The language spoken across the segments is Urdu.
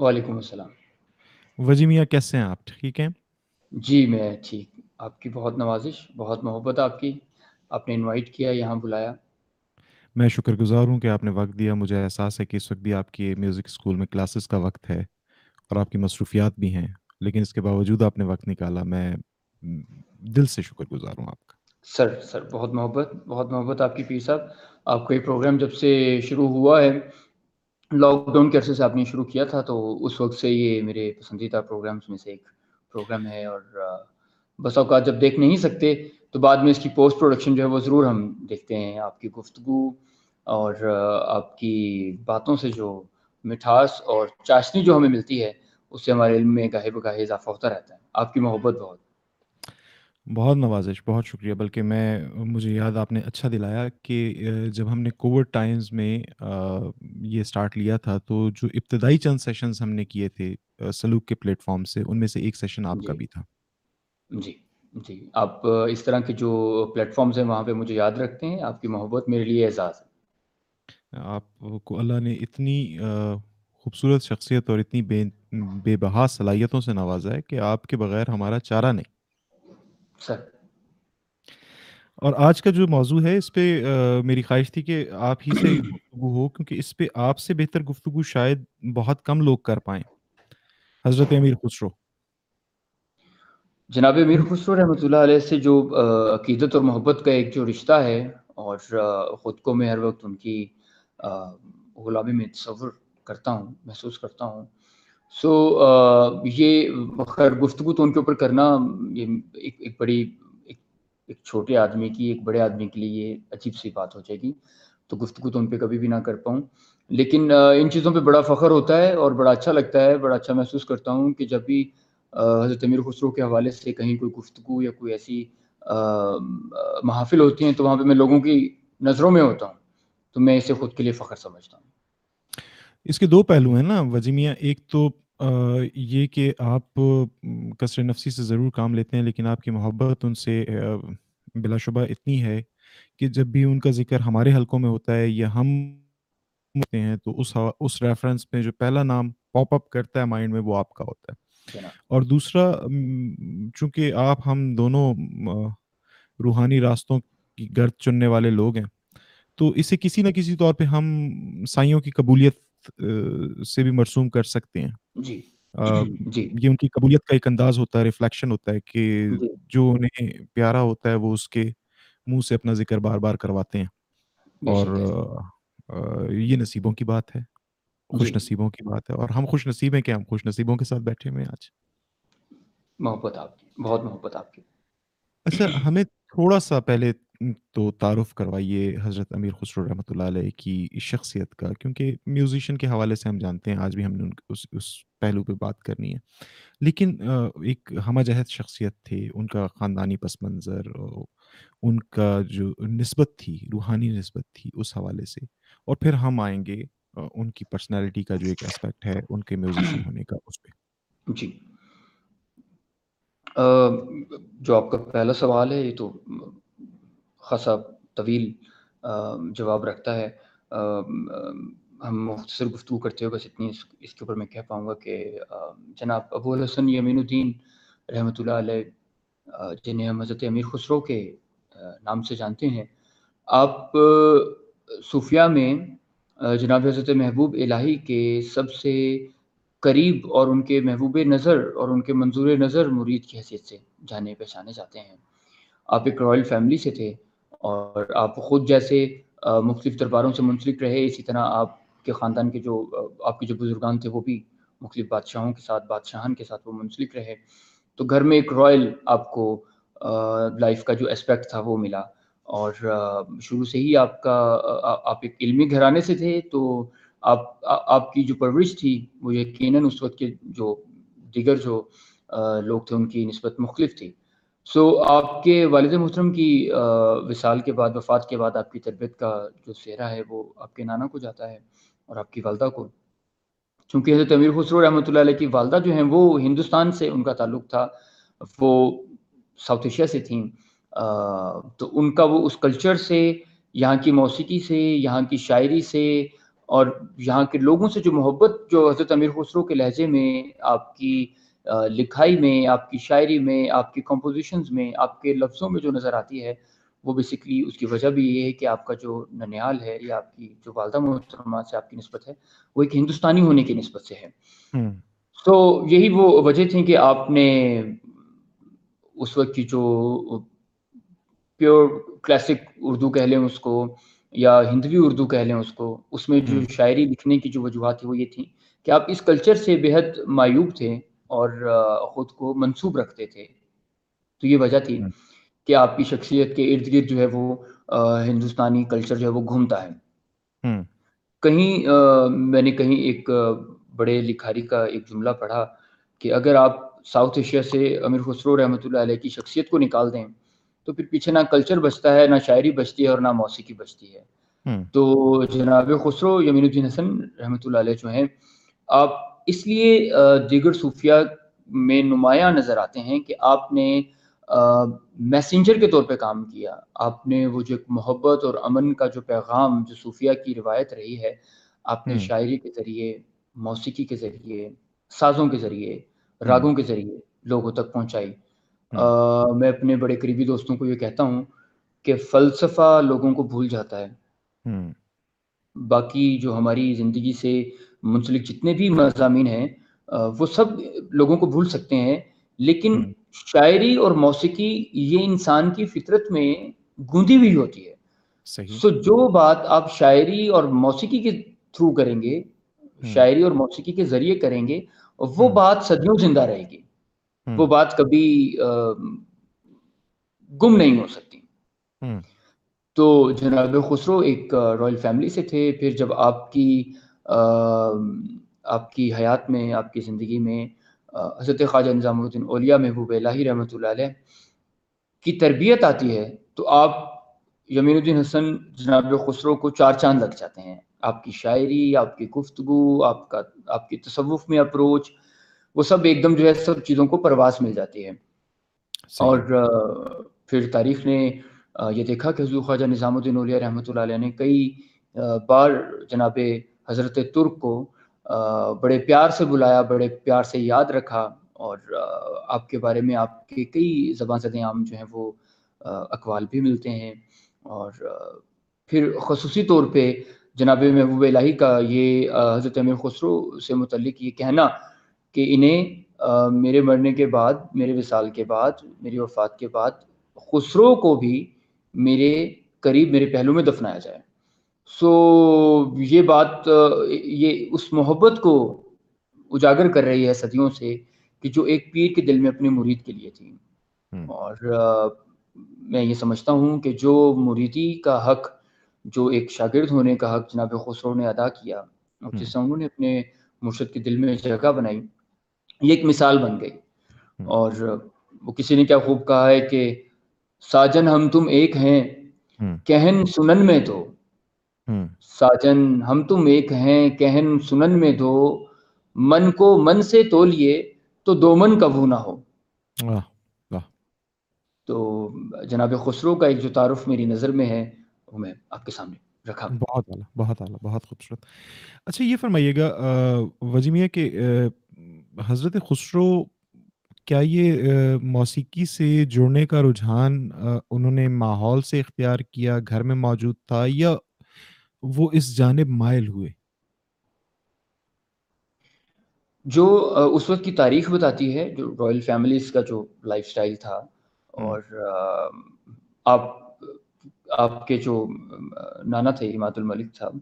وعلیکم السلام۔ وجی میاں کیسے ہیں آپ؟ ٹھیک ہیں؟ جی میں ٹھیک۔ آپ کی بہت نوازش بہت محبت آپ کی۔ آپ نے انوائٹ کیا یہاں بلایا۔ میں شکر گزار ہوں کہ آپ نے وقت دیا۔ مجھے احساس ہے کہ اس وقت بھی آپ کی میوزک اسکول میں کلاسز کا وقت ہے اور آپ کی مصروفیات بھی ہیں۔ لیکن اس کے باوجود آپ نے وقت نکالا۔ میں دل سے شکر گزار ہوں آپ کا۔ سر سر بہت محبت بہت محبت آپ کی پیر صاحب۔ آپ کا یہ پروگرام جب سے شروع ہوا ہے لاک ڈاؤن کے عرصے سے آپ نے شروع کیا تھا، تو اس وقت سے یہ میرے پسندیدہ پروگرامس میں سے ایک پروگرام ہے اور بس اوقات جب دیکھ نہیں سکتے تو بعد میں اس کی پوسٹ پروڈکشن جو ہے وہ ضرور ہم دیکھتے ہیں آپ کی گفتگو اور آپ کی باتوں سے جو مٹھاس اور چاشنی جو ہمیں ملتی ہے، اس سے ہمارے علم میں گاہے بگاہے اضافہ ہوتا رہتا ہے۔ آپ کی محبت بہت۔ بہت نوازش بہت شکریہ۔ بلکہ میں مجھے یاد آپ نے اچھا دلایا کہ جب ہم نے کووڈ ٹائمز میں یہ اسٹارٹ لیا تھا تو جو ابتدائی چند سیشنز ہم نے کیے تھے سلوک کے پلیٹ فارم سے ان میں سے ایک سیشن آپ کا جی۔ بھی تھا۔ جی جی۔ آپ اس طرح کے جو پلیٹ فارمز ہیں وہاں پہ مجھے یاد رکھتے ہیں آپ کی محبت میرے لیے اعزاز ہے۔ آپ کو اللہ نے اتنی خوبصورت شخصیت اور اتنی بے بے بہا صلاحیتوں سے نوازا ہے کہ آپ کے بغیر ہمارا چارہ نہیں۔ سر۔ اور آج کا جو موضوع ہے اس پہ میری خواہش تھی کہ آپ ہی سے گفتگو ہو کیونکہ اس پہ آپ سے بہتر گفتگو شاید بہت کم لوگ کر پائیں۔ حضرت امیر خسرو۔ جناب امیر خسرو رحمۃ اللہ علیہ سے جو عقیدت اور محبت کا ایک جو رشتہ ہے اور خود کو میں ہر وقت ان کی غلامی میں تصور کرتا ہوں محسوس کرتا ہوں سو یہ خیر گفتگو تو ان کے اوپر کرنا، یہ ایک ایک بڑی، ایک چھوٹے آدمی کی، ایک بڑے آدمی کے لیے یہ عجیب سی بات ہو جائے گی، تو گفتگو تو ان پہ کبھی بھی نہ کر پاؤں۔ لیکن ان چیزوں پہ بڑا فخر ہوتا ہے اور بڑا اچھا لگتا ہے، بڑا اچھا محسوس کرتا ہوں کہ جب بھی حضرت امیر خسرو کے حوالے سے کہیں کوئی گفتگو یا کوئی ایسی محافل ہوتی ہیں، تو وہاں پہ میں لوگوں کی نظروں میں ہوتا ہوں، تو میں اسے خود کے لیے فخر سمجھتا ہوں۔ اس کے دو پہلو ہیں نا وزیمیہ ایک تو یہ کہ آپ کثر نفسی سے ضرور کام لیتے ہیں لیکن آپ کی محبت ان سے بلا شبہ اتنی ہے کہ جب بھی ان کا ذکر ہمارے حلقوں میں ہوتا ہے یا ہم ہوتے ہیں تو اس اس ریفرنس میں جو پہلا نام پاپ اپ کرتا ہے مائنڈ میں وہ آپ کا ہوتا ہے۔ اور دوسرا چونکہ آپ ہم دونوں روحانی راستوں کی گرد چننے والے لوگ ہیں تو اسے کسی نہ کسی طور پہ ہم سائیوں کی قبولیت سے بھی مرسوم کر سکتے ہیں۔ جی۔ جی یہ ان کی قبولیت کا ایک انداز ہوتا ہے ریفلیکشن ہوتا ہے کہ جی۔ جو انہیں پیارا ہوتا ہے وہ اس کے منہ سے اپنا ذکر بار بار کرواتے ہیں۔ اور یہ نصیبوں کی بات ہے۔ خوش جی نصیبوں کی بات ہے۔ اور ہم خوش نصیب ہیں کہ ہم خوش نصیبوں کے ساتھ بیٹھے ہوئے آج۔ محبت آپ کی بہت محبت آپ کی۔ اچھا ہمیں تھوڑا سا پہلے تو تعارف کروائیے حضرت امیر خسرو رحمۃ اللہ علیہ کی شخصیت کا، کیونکہ میوزیشین کے حوالے سے ہم جانتے ہیں، آج بھی ہم نے اس اس پہلو پہ بات کرنی ہے۔ لیکن ایک ہمہ جہد شخصیت تھے، ان کا خاندانی پس منظر ان کا جو نسبت تھی، روحانی نسبت تھی اس حوالے سے۔ اور پھر ہم آئیں گے ان کی پرسنالٹی کا جو ایک اسپیکٹ ہے، ان کے میوزیشین ہونے کا اس پہ۔ جی۔ جو آپ کا پہلا سوال ہے، یہ تو خاصا طویل جواب رکھتا ہے۔ ہم مختصر گفتگو کرتے ہوئے بس اتنی اس کے اوپر میں کہہ پاؤں گا کہ جناب ابو الحسن یمین الدین رحمۃ اللہ علیہ جنہیں ہم حضرت امیر خسرو کے نام سے جانتے ہیں، آپ صوفیہ میں جناب حضرت محبوب الہی کے سب سے قریب اور ان کے محبوب نظر اور ان کے منظور نظر مرید کی حیثیت سے جانے پہچانے جاتے ہیں۔ آپ ایک رائل فیملی سے تھے۔ اور آپ خود جیسے مختلف درباروں سے منسلک رہے، اسی طرح آپ کے خاندان کے جو آپ کے جو بزرگان تھے، وہ بھی مختلف بادشاہوں کے ساتھ، بادشاہان کے ساتھ وہ منسلک رہے۔ تو گھر میں ایک رائل آپ کو لائف کا جو اسپیکٹ تھا وہ ملا۔ اور شروع سے ہی آپ کا آپ ایک علمی گھرانے سے تھے، تو آپ آپ کی جو پرورش تھی، وہ یقیناً اس وقت کے جو دیگر جو لوگ تھے، ان کی نسبت مختلف تھی۔ سو آپ کے والد محترم کی وصال کے بعد، وفات کے بعد آپ کی تربیت کا جو سہرا ہے، وہ آپ کے نانا کو جاتا ہے اور آپ کی والدہ کو۔ چونکہ حضرت امیر خسرو رحمۃ اللہ علیہ کی والدہ جو ہیں، وہ ہندوستان سے ان کا تعلق تھا، وہ ساؤتھ ایشیا سے تھیں۔ تو ان کا وہ اس کلچر سے، یہاں کی موسیقی سے، یہاں کی شاعری سے اور یہاں کے لوگوں سے جو محبت جو حضرت امیر خسرو کے لہجے میں آپ کی لکھائی میں آپ کی شاعری میں آپ کی کمپوزیشنز میں آپ کے لفظوں میں جو نظر آتی ہے وہ بیسکلی اس کی وجہ بھی یہ ہے کہ آپ کا جو ننیال ہے یا آپ کی جو والدہ محترمہ سے آپ کی نسبت ہے وہ ایک ہندوستانی ہونے کی نسبت سے ہے۔ تو یہی وہ وجہ تھی کہ آپ نے اس وقت کی جو پیور کلاسک اردو کہہ لیں اس کو یا ہندوی اردو کہہ لیں اس کو اس میں جو شاعری لکھنے کی جو وجوہات تھی وہ یہ تھی کہ آپ اس کلچر سے بےحد معیوب تھے اور خود کو منسوب رکھتے تھے۔ تو یہ وجہ تھی کہ آپ کی شخصیت کے ارد گرد جو ہے وہ ہندوستانی کلچر جو ہے وہ گھومتا ہے۔ کہیں میں نے کہیں ایک بڑے لکھاری کا ایک جملہ پڑھا کہ اگر آپ ساؤتھ ایشیا سے امیر خسرو رحمۃ اللہ علیہ کی شخصیت کو نکال دیں تو پھر پیچھے نہ کلچر بچتا ہے نہ شاعری بچتی ہے اور نہ موسیقی بچتی ہے۔ تو جناب خسرو یمین الدین حسن رحمۃ اللہ علیہ جو ہیں آپ اس لیے دیگر صوفیہ میں نمایاں نظر آتے ہیں کہ آپ نے میسنجر کے طور پہ کام کیا۔ آپ نے وہ جو محبت اور امن کا جو پیغام جو صوفیہ کی روایت رہی ہے آپ نے شاعری کے ذریعے موسیقی کے ذریعے سازوں کے ذریعے راگوں کے ذریعے لوگوں تک پہنچائی۔ میں اپنے بڑے قریبی دوستوں کو یہ کہتا ہوں کہ فلسفہ لوگوں کو بھول جاتا ہے۔ باقی جو ہماری زندگی سے منسلک جتنے بھی مضامین ہیں وہ سب لوگوں کو بھول سکتے ہیں۔ لیکن شاعری اور موسیقی یہ انسان کی فطرت میں گوندی ہوئی ہوتی ہے۔ سو جو بات آپ شاعری اور موسیقی کے تھرو کریں گے شاعری اور موسیقی کے ذریعے کریں گے وہ بات صدیوں زندہ رہے گی۔ وہ بات کبھی گم نہیں ہو سکتی۔ تو جناب خسرو ایک رائل فیملی سے تھے۔ پھر جب آپ کی آپ کی حیات میں آپ کی زندگی میں حضرت خواجہ نظام الدین اولیاء محبوب الہی رحمۃ اللہ علیہ کی تربیت آتی ہے تو آپ یمین الدین حسن جناب خسرو کو چار چاند لگ جاتے ہیں۔ آپ کی شاعری آپ کی گفتگو آپ کا آپ کی تصوف میں اپروچ وہ سب ایک دم جو ہے سب چیزوں کو پرواز مل جاتی ہے۔ اور پھر تاریخ نے یہ دیکھا کہ حضور خواجہ نظام الدین اولیاء رحمۃ اللہ علیہ نے کئی بار جناب حضرت ترک کو بڑے پیار سے بلایا، بڑے پیار سے یاد رکھا اور آپ کے بارے میں آپ کے کئی زبان زدیں عام جو ہیں وہ اقوال بھی ملتے ہیں اور پھر خصوصی طور پہ جناب محبوب الہی کا یہ حضرت امیر خسرو سے متعلق یہ کہنا کہ انہیں میرے مرنے کے بعد، میرے وصال کے بعد، میری وفات کے بعد خسرو کو بھی میرے قریب، میرے پہلو میں دفنایا جائے۔ سو یہ بات یہ اس محبت کو اجاگر کر رہی ہے صدیوں سے کہ جو ایک پیر کے دل میں اپنے مرید کے لیے تھی۔ اور میں یہ سمجھتا ہوں کہ جو مریدی کا حق جو ایک شاگرد ہونے کا حق جناب خسرو نے ادا کیا اور جس سے انہوں نے اپنے مرشد کے دل میں جگہ بنائی یہ ایک مثال بن گئی۔ اور وہ کسی نے کیا خوب کہا ہے کہ ساجن ہم تم ایک ہیں کہن سنن میں دو ساجن ہم تم ایک ہیں کہن سنن میں دو۔ من کو من سے تولیے تو دو من کبو نہ ہو۔ تو جناب خسرو کا ایک جو تعارف میری نظر میں ہے وہ میں آپ کے سامنے رکھا۔ بہت اعلیٰ بہت اعلیٰ بہت خوبصورت۔ اچھا یہ فرمائیے گا وجیمیہ کہ حضرت خسرو کیا یہ موسیقی سے جڑنے کا رجحان انہوں نے ماحول سے اختیار کیا گھر میں موجود تھا یا وہ اس جانب مائل ہوئے۔ جو اس وقت کی تاریخ بتاتی ہے جو رائل فیملیز کا جو لائف سٹائل تھا اور آپ آپ کے جو نانا تھے اماد الملک صاحب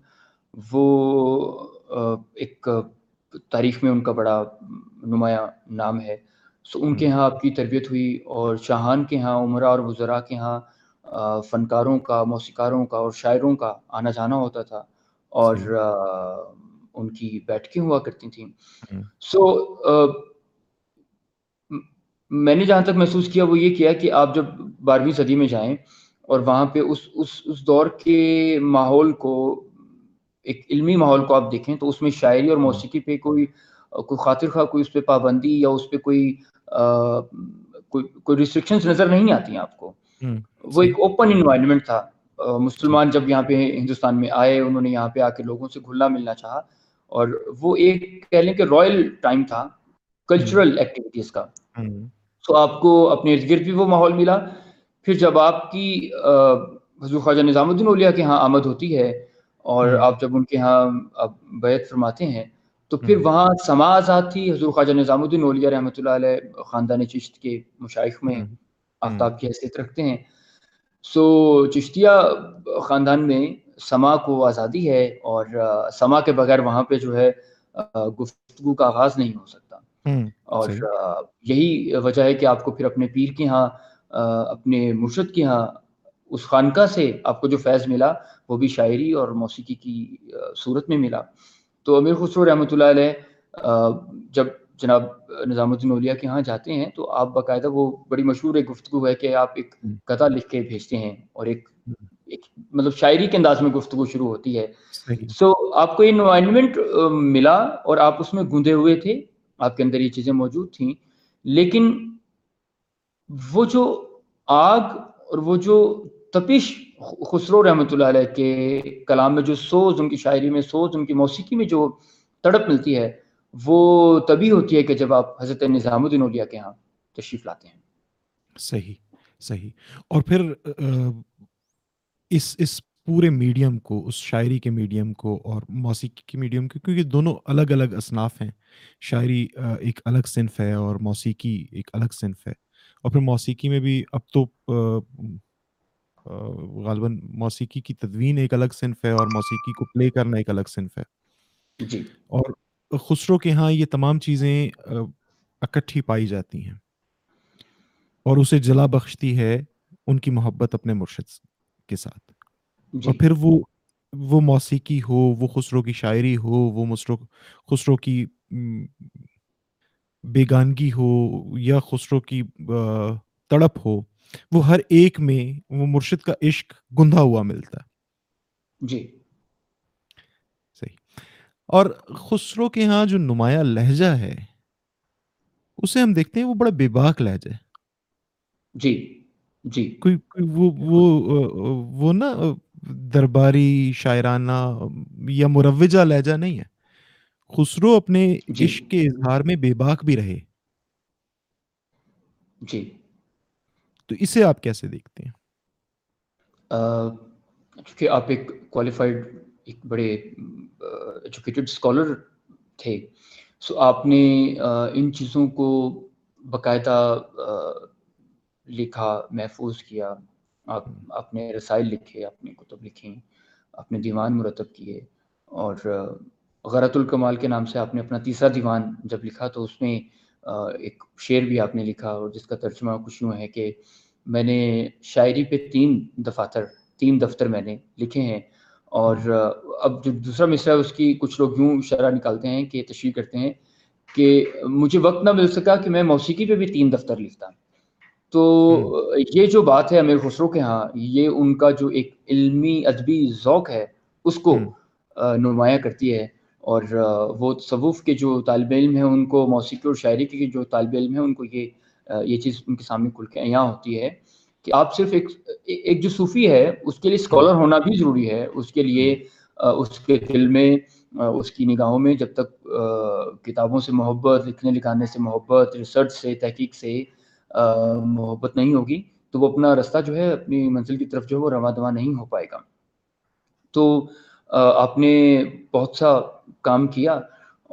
وہ ایک تاریخ میں ان کا بڑا نمایاں نام ہے۔ سو ان کے ہاں۔ آپ کی تربیت ہوئی اور شاہان کے ہاں عمرہ اور وزراء کے ہاں فنکاروں کا موسیقاروں کا اور شاعروں کا آنا جانا ہوتا تھا اور ان کی بیٹھکیں ہوا کرتی تھیں۔ سو میں نے جہاں تک محسوس کیا وہ یہ کیا کہ آپ جب بارہویں صدی میں جائیں اور وہاں پہ اس اس اس دور کے ماحول کو ایک علمی ماحول کو آپ دیکھیں تو اس میں شاعری اور موسیقی پہ کوئی کوئی خاطر خواہ کوئی اس پہ پابندی یا اس پہ کوئی کوئی کوئی ریسٹرکشنز نظر نہیں آتی ہیں آپ کو۔ وہ ایک اوپن انوائرمنٹ تھا۔ مسلمان جب یہاں پہ ہندوستان میں آئے انہوں نے یہاں پہ آ کے لوگوں سے گھلنا ملنا چاہا۔ اور وہ ایک کہہ لیں کہ رائل ٹائم تھا کلچرل ایکٹیویٹیز کا۔ تو آپ کو اپنے ارد گرد بھی وہ ماحول ملا۔ پھر جب آپ کی حضور خواجہ نظام الدین اولیا کے ہاں آمد ہوتی ہے اور آپ جب ان کے ہاں بیعت فرماتے ہیں تو پھر وہاں سما آزاد تھی حضور خواجہ نظام الدین اولیا رحمۃ اللہ علیہ خاندان چشت کے مشائق میں۔ آفتاب کی حیثیت رکھتے ہیں۔ سو چشتیہ خاندان میں سما کو آزادی ہے اور سما کے بغیر وہاں پہ جو ہے گفتگو کا آغاز نہیں ہو سکتا۔ اور یہی وجہ ہے کہ آپ کو پھر اپنے پیر کے ہاں اپنے مرشد کے ہاں اس خانقاہ سے آپ کو جو فیض ملا وہ بھی شاعری اور موسیقی کی صورت میں ملا۔ تو امیر خسرو رحمۃ اللہ علیہ جب جناب نظام الدین اولیا کے ہاں جاتے ہیں تو آپ باقاعدہ وہ بڑی مشہور ایک گفتگو ہے کہ آپ ایک قطع لکھ کے بھیجتے ہیں اور ایک ایک مطلب شاعری کے انداز میں گفتگو شروع ہوتی ہے۔ سو آپ کو انوائرمنٹ ملا اور آپ اس میں گندے ہوئے تھے آپ کے اندر یہ چیزیں موجود تھیں۔ لیکن وہ جو آگ اور وہ جو تپش خسرو رحمۃ اللہ علیہ کے کلام میں جو سوز ان کی شاعری میں سوز ان کی موسیقی میں جو تڑپ ملتی ہے وہ تبھی ہوتی ہے کہ جب آپ حضرت نظام الدین اولیا کے ہاں تشریف لاتے ہیں۔ صحیح صحیح۔ اور پھر اس اس پورے میڈیم کو اس شاعری کے میڈیم کو اور موسیقی کے میڈیم کو کیونکہ دونوں الگ الگ اصناف ہیں۔ شاعری ایک الگ صنف ہے اور موسیقی ایک الگ صنف ہے۔ اور پھر موسیقی میں بھی اب تو غالباً موسیقی کی تدوین ایک الگ صنف ہے اور موسیقی کو پلے کرنا ایک الگ صنف ہے۔ جی۔ اور خسرو کے ہاں یہ تمام چیزیں اکٹھی پائی جاتی ہیں۔ اور اسے جلا بخشتی ہے ان کی محبت اپنے مرشد کے ساتھ۔ جی۔ اور پھر وہ وہ موسیقی ہو وہ خسرو کی شاعری ہو وہ مسرو خسرو کی بیگانگی ہو یا خسرو کی تڑپ ہو وہ ہر ایک میں وہ مرشد کا عشق گندھا ہوا ملتا۔ ہے جی۔ اور خسرو کے ہاں جو نمایاں لہجہ ہے اسے ہم دیکھتے ہیں وہ بڑا بے باک لہجہ ہے۔ جی جی۔ کوئی وہ وہ وہ نا درباری شاعرانہ یا مروجہ لہجہ نہیں ہے۔ خسرو اپنے جی۔ عشق کے اظہار میں بے باک بھی رہے۔ جی۔ تو اسے آپ کیسے دیکھتے ہیں؟ کیونکہ آپ ایک کوالیفائڈ ایک بڑے ایجوکیٹڈ اسکالر تھے۔ سو آپ نے ان چیزوں کو باقاعدہ لکھا، محفوظ کیا۔ آپ اپنے رسائل لکھے اپنے کتب لکھیں اپنے دیوان مرتب کیے۔ اور غرت الکمال کے نام سے آپ نے اپنا تیسرا دیوان جب لکھا تو اس میں ایک شعر بھی آپ نے لکھا اور جس کا ترجمہ کچھ یوں ہے کہ میں نے شاعری پہ تین دفاتر، تین دفتر میں نے لکھے ہیں۔ اور اب جو دوسرا مصرع ہے اس کی کچھ لوگ یوں شرح نکالتے ہیں کہ تشریح کرتے ہیں کہ مجھے وقت نہ مل سکا کہ میں موسیقی پہ بھی تین دفتر لکھتا۔ تو یہ جو بات ہے امیر خسرو کے ہاں یہ ان کا جو ایک علمی ادبی ذوق ہے اس کو نمایاں کرتی ہے۔ اور وہ تصوف کے جو طالب علم ہیں ان کو موسیقی اور شاعری کے جو طالب علم ہیں ان کو یہ یہ چیز ان کے سامنے کھل کے یہاں ہوتی ہے۔ کہ آپ صرف ایک ایک جو صوفی ہے، اس کے لیے اسکالر ہونا بھی ضروری ہے۔ اس کے لیے، اس کے دل میں اس کی نگاہوں میں جب تک کتابوں سے محبت، لکھنے لکھانے سے محبت ریسرچ سے، تحقیق سے محبت نہیں ہوگی، تو وہ اپنا رستہ جو ہے، اپنی منزل کی طرف جو ہے، وہ رواں دواں نہیں ہو پائے گا۔ تو آپ نے بہت سا کام کیا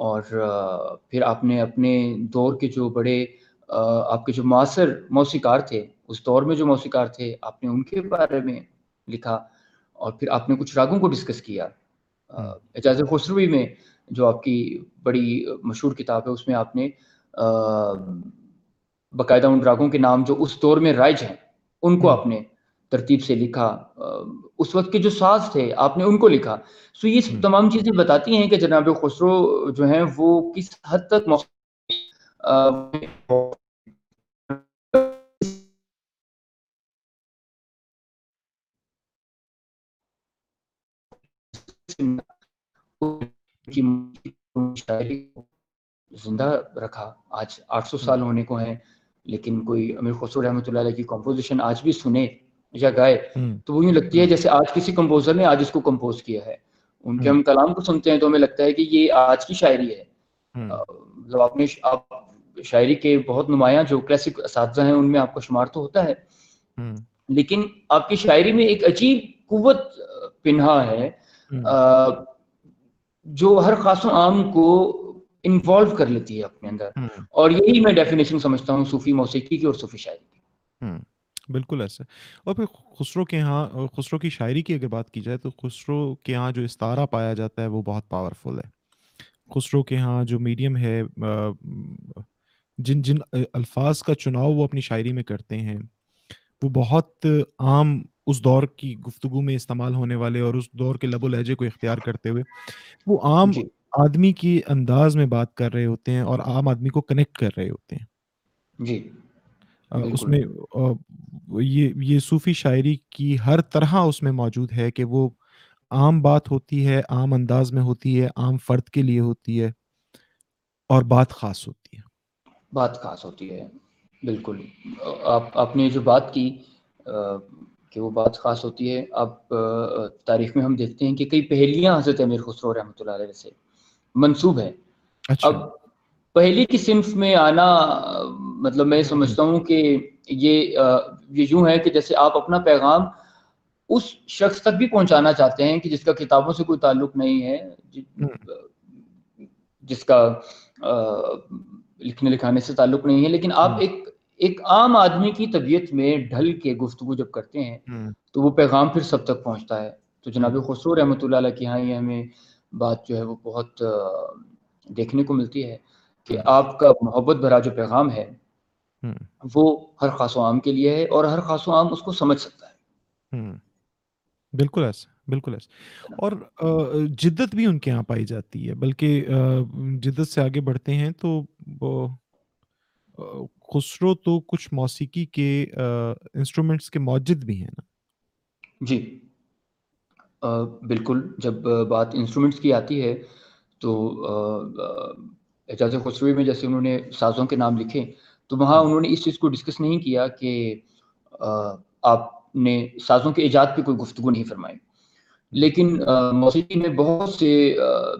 اور پھر آپ نے اپنے دور کے جو بڑے آپ کے جو معاصر موسیقار تھے اس دور میں جو موسیقار تھے آپ نے ان کے بارے میں لکھا اور پھر آپ نے کچھ راگوں کو ڈسکس کیا۔ اعجاز خسروی میں جو آپ کی بڑی مشہور کتاب ہے اس میں آپ نے باقاعدہ ان راگوں کے نام جو اس دور میں رائج ہیں ان کو آپ نے ترتیب سے لکھا۔ اس وقت کے جو ساز تھے آپ نے ان کو لکھا۔ سو یہ تمام چیزیں بتاتی ہیں کہ جناب خسرو جو ہیں وہ کس حد تک زندہ رکھا۔ آج آٹھ سو سال ہونے کو ہیں لیکن کوئی امیر خسرو رحمۃ اللہ علیہ کی کمپوزیشن آج بھی سنے یا گائے تو وہ یوں لگتی ہے جیسے آج کسی کمپوزر نے آج اس کو کمپوز کیا ہے۔ ان کے ہم کلام کو سنتے ہیں تو ہمیں لگتا ہے کہ یہ آج کی شاعری ہے۔ مطلب آپ نے آپ شاعری کے بہت نمایاں جو کلاسک اساتذہ ہیں ان میں آپ کا شمار تو ہوتا ہے۔ لیکن آپ کی شاعری میں ایک عجیب قوت پنہا ہے۔ جو ہر خاص و عام کو انوالو کر لیتی ہے اپنے اندر۔ اور یہی میں ڈیفینیشن سمجھتا ہوں صوفی موسیقی کی اور صوفی شاعری کی۔ بالکل ایسا۔ اور پھر خسرو کے ہاں خسرو کی شاعری کی اگر بات کی جائے تو خسرو کے ہاں جو استارہ پایا جاتا ہے وہ بہت پاورفل ہے۔ خسرو کے ہاں جو میڈیم ہے جن جن الفاظ کا چناؤ وہ اپنی شاعری میں کرتے ہیں وہ بہت عام اس دور کی گفتگو میں استعمال ہونے والے اور اس دور کے لب و لہجے کو اختیار کرتے ہوئے وہ عام جی۔ آدمی کی انداز میں بات کر رہے ہوتے ہیں اور عام آدمی کو کنیکٹ کر رہے ہوتے ہیں۔ جی۔ اس میں یہ یہ صوفی شاعری کی ہر طرح اس میں موجود ہے کہ وہ عام بات ہوتی ہے عام انداز میں ہوتی ہے عام فرد کے لیے ہوتی ہے اور بات خاص ہوتی ہے۔ بات خاص ہوتی ہے۔ بالکل۔ آپ آپ نے جو بات کی کہ وہ بات خاص ہوتی ہے۔ اب تاریخ میں ہم دیکھتے ہیں کہ کئی پہلیاں حضرت امیر خسرو رحمۃ اللہ علیہ سے منسوب ہے اچھا۔ اب پہلی کی صنف میں آنا مطلب میں سمجھتا ہوں کہ یہ یوں ہے کہ جیسے آپ اپنا پیغام اس شخص تک بھی پہنچانا چاہتے ہیں کہ جس کا کتابوں سے کوئی تعلق نہیں ہے جس کا لکھنے لکھانے سے تعلق نہیں ہے لیکن آپ ایک ایک عام آدمی کی طبیعت میں ڈھل کے گفتگو جب کرتے ہیں تو وہ پیغام پھر سب تک پہنچتا ہے۔ تو جناب خسرو رحمۃ اللہ علیہ کے ہاں یہ ہمیں بات جو ہے وہ بہت دیکھنے کو ملتی ہے کہ آپ کا محبت بھرا جو پیغام ہے وہ ہر خاص و عام کے لیے ہے اور ہر خاص و عام اس کو سمجھ سکتا ہے۔ بالکل ایسا بالکل ایسا۔ اور جدت بھی ان کے یہاں پائی جاتی ہے بلکہ جدت سے آگے بڑھتے ہیں تو خسرو تو کچھ موسیقی کے انسٹرومنٹس کے موجد بھی ہیں نا۔ جی۔ بالکل۔ جب بات انسٹرومنٹس کی آتی ہے تو اعجاز خسروی میں جیسے انہوں نے سازوں کے نام لکھے، تو وہاں انہوں نے اس چیز کو ڈسکس نہیں کیا کہ آپ نے سازوں کے ایجاد پہ کوئی گفتگو نہیں فرمائی۔ لیکن موسیقی میں بہت سے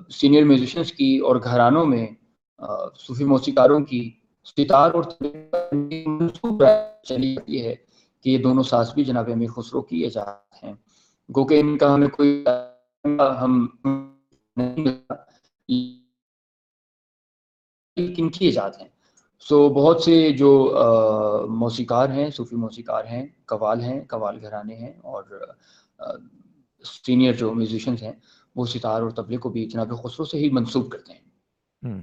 سینئر میوزیشنس کی اور گھرانوں میں صوفی موسیقاروں کی ستار اور چلی جاتی ہے کہ یہ دونوں ساز بھی جناب امیر خسرو کی ایجاد ہیں۔ گو کہ ان کا ہمیں کوئی ہم کن کی ایجاد ہیں؟ سو بہت سے جو موسیقار ہیں، صوفی موسیقار ہیں، قوال ہیں، قوال گھرانے ہیں اور سینئر جو میوزیشنز ہیں، وہ ستار اور طبلے کو بھی جناب خسرو سے ہی منسوب کرتے ہیں۔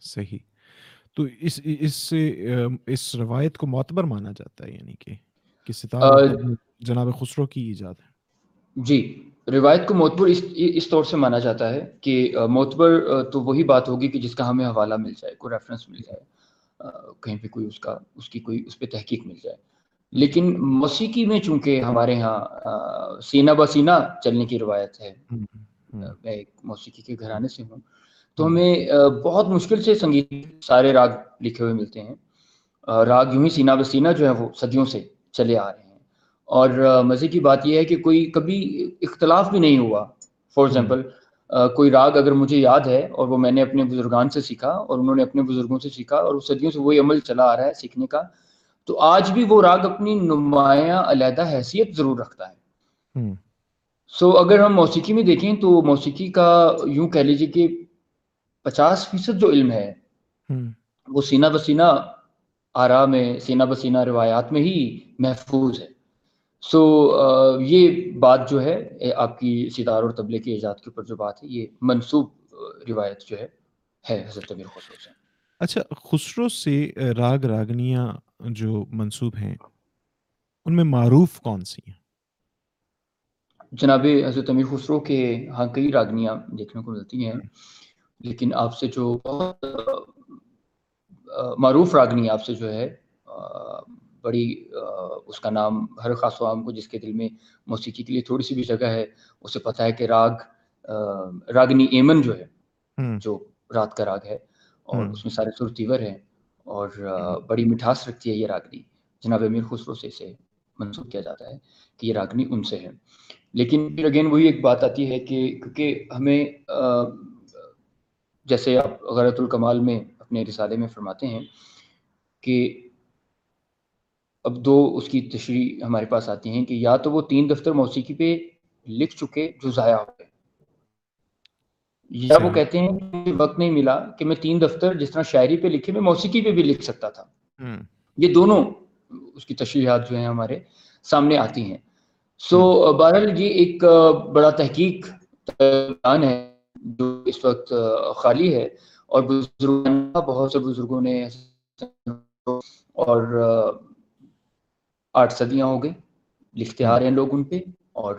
صحیح۔ تو اس اس سے اس روایت کو معتبر مانا جاتا ہے یعنی کہ کہ ستارہ جناب خسرو کی ایجاد ہے۔ جی روایت کو معتبر اس اس طور سے مانا جاتا ہے کہ معتبر تو وہی بات ہوگی کہ جس کا ہمیں حوالہ مل جائے کوئی ریفرنس مل جائے کہیں پہ کوئی اس کا اس کی کوئی اس پہ تحقیق مل جائے۔ لیکن موسیقی میں چونکہ ہمارے ہاں سینہ بہ سینہ چلنے کی روایت ہے میں ایک موسیقی کے گھرانے سے ہوں تو ہمیں بہت مشکل سے سنگیت سارے راگ لکھے ہوئے ملتے ہیں۔ راگ یوں ہی سینہ بہ سینہ جو ہے وہ صدیوں سے چلے آ رہے ہیں۔ اور مزے کی بات یہ ہے کہ کوئی کبھی اختلاف بھی نہیں ہوا۔ فار ایگزامپل کوئی راگ اگر مجھے یاد ہے اور وہ میں نے اپنے بزرگان سے سیکھا اور انہوں نے اپنے بزرگوں سے سیکھا اور صدیوں سے وہی عمل چلا آ رہا ہے سیکھنے کا تو آج بھی وہ راگ اپنی نمایاں علیحدہ حیثیت ضرور رکھتا ہے۔ سو so, اگر ہم موسیقی میں دیکھیں تو موسیقی کا یوں کہہ لیجیے کہ پچاس فیصد جو علم ہے وہ سینہ بسینہ آرا میں سینہ بسینہ روایات میں ہی محفوظ ہے۔ سو یہ بات جو ہے آپ کی ستار اور طبلے کے ایجاد کے اوپر جو بات ہے یہ منسوب روایت جو ہے ہے حضرت امیر خسرو سے۔ اچھا خسرو سے راگ راگنیاں جو منسوب ہیں ان میں معروف کون سی ہیں؟ جناب حضرت امیر خسرو کے ہاں کئی راگنیاں دیکھنے کو ملتی ہیں۔ لیکن آپ سے جو بہت معروف راگنی آپ سے جو ہے بڑی اس کا نام ہر خاص و عام کو جس کے دل میں موسیقی کے لیے تھوڑی سی بھی جگہ ہے اسے پتہ ہے کہ راگ راگنی ایمن جو ہے جو رات کا راگ ہے اور اس میں سارے سر تیور ہیں اور بڑی مٹھاس رکھتی ہے یہ راگنی۔ جناب امیر خسرو سے اسے منسوخ کیا جاتا ہے کہ یہ راگنی ان سے ہے۔ لیکن پھر اگین وہی ایک بات آتی ہے کہ کیونکہ ہمیں جیسے آپ غیرت الکمال میں اپنے رسالے میں فرماتے ہیں کہ اب دو اس کی تشریح ہمارے پاس آتی ہیں کہ یا تو وہ تین دفتر موسیقی پہ لکھ چکے جو ضائع ہو گئے یا وہ کہتے ہیں کہ وقت نہیں ملا کہ میں تین دفتر جس طرح شاعری پہ لکھے میں موسیقی پہ بھی لکھ سکتا تھا۔ یہ دونوں اس کی تشریحات جو ہیں ہمارے سامنے آتی ہیں۔ سو بہرحال یہ ایک بڑا تحقیق ہے۔ جو اس وقت خالی ہے اور بزرگ بہت سے بزرگوں نے اور آٹھ صدیاں ہو گئی لکھتے آ رہے ہیں لوگ ان پہ اور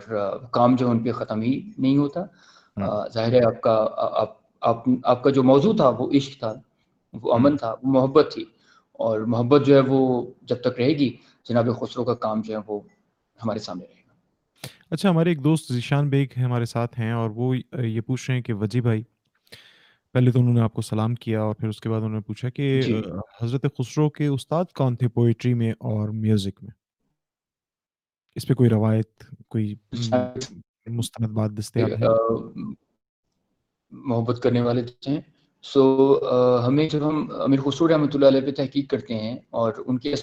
کام جو ان پہ ختم ہی نہیں ہوتا۔ ظاہر ہے آپ کا آپ کا جو موضوع تھا وہ عشق تھا وہ امن تھا وہ محبت تھی اور محبت جو ہے وہ جب تک رہے گی جناب خسرو کا کام جو ہے وہ ہمارے سامنے رہے اچھا ہمارے ایک دوست ذیشان بیگ ہمارے ساتھ ہیں اور وہ یہ پوچھ رہے ہیں کہ وجی بھائی پہلے تو انہوں نے آپ کو سلام کیا اور پھر اس کے بعد انہوں نے پوچھا کہ جی۔ حضرت خسرو کے استاد کون تھے پوئٹری میں اور میوزک میں؟ اس پہ کوئی روایت کوئی مستند بات دستیاب ہے؟ محبت کرنے والے ہیں۔ سو ہمیں جب ہم امیر خسرو رحمۃ اللہ علیہ پہ تحقیق کرتے ہیں اور ان کے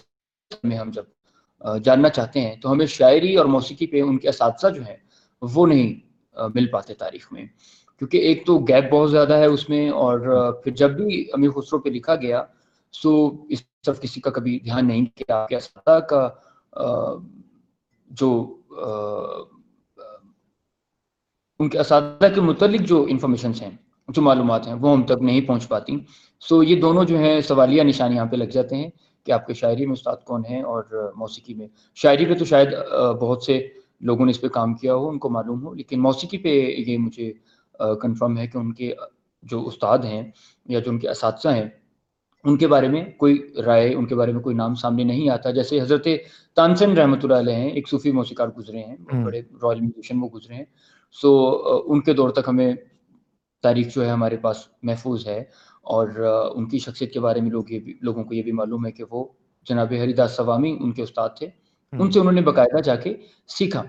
میں ہم جب جاننا چاہتے ہیں، تو ہمیں شاعری اور موسیقی پہ ان کے اساتذہ جو ہیں، وہ نہیں مل پاتے تاریخ میں۔ کیونکہ ایک تو گیپ بہت زیادہ ہے اس میں اور پھر جب بھی امیر خسرو پہ لکھا گیا، سو اس طرف کسی کا کبھی دھیان نہیں کیا کہ اساتذہ کا جو ان کے اساتذہ کے متعلق جو انفارمیشنس ہیں، جو معلومات ہیں، وہ ہم تک نہیں پہنچ پاتی۔ سو یہ دونوں جو ہیں، سوالیہ نشان یہاں پہ لگ جاتے ہیں۔ کہ آپ کے شاعری میں استاد کون ہیں اور موسیقی میں۔ شاعری پہ تو شاید بہت سے لوگوں نے اس پہ کام کیا ہو ان کو معلوم ہو لیکن موسیقی پہ یہ مجھے کنفرم ہے کہ ان کے جو استاد ہیں یا جو ان کے اساتذہ ہیں ان کے بارے میں کوئی رائے ان کے بارے میں کوئی نام سامنے نہیں آتا۔ جیسے حضرت تانسن رحمۃ اللہ علیہ ہیں ایک صوفی موسیقار گزرے ہیں بڑے رائل میوزیشین وہ گزرے ہیں۔ سو ان کے دور تک ہمیں تاریخ جو ہے ہمارے پاس محفوظ ہے۔ اور ان کی شخصیت کے بارے میں لوگ یہ بھی لوگوں کو یہ بھی معلوم ہے کہ وہ جناب ہری داس سوامی ان کے استاد تھے۔ ان سے انہوں نے باقاعدہ جا کے سیکھا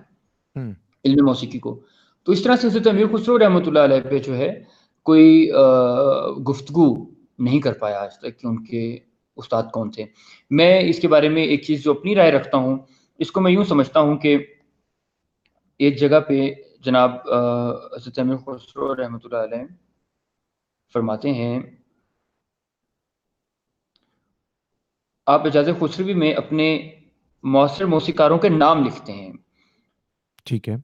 علم موسیقی کو۔ تو اس طرح سے حضرت امیر خسرو رحمۃ اللہ علیہ پہ جو ہے کوئی گفتگو نہیں کر پایا آج تک کہ ان کے استاد کون تھے۔ میں اس کے بارے میں ایک چیز جو اپنی رائے رکھتا ہوں اس کو میں یوں سمجھتا ہوں کہ ایک جگہ پہ جناب حضرت امیر خسرو رحمۃ اللہ علیہ فرماتے ہیں آپ اجاز خسروی میں اپنے معاصر موسیقاروں کے نام لکھتے ہیں۔ ٹھیک ہے۔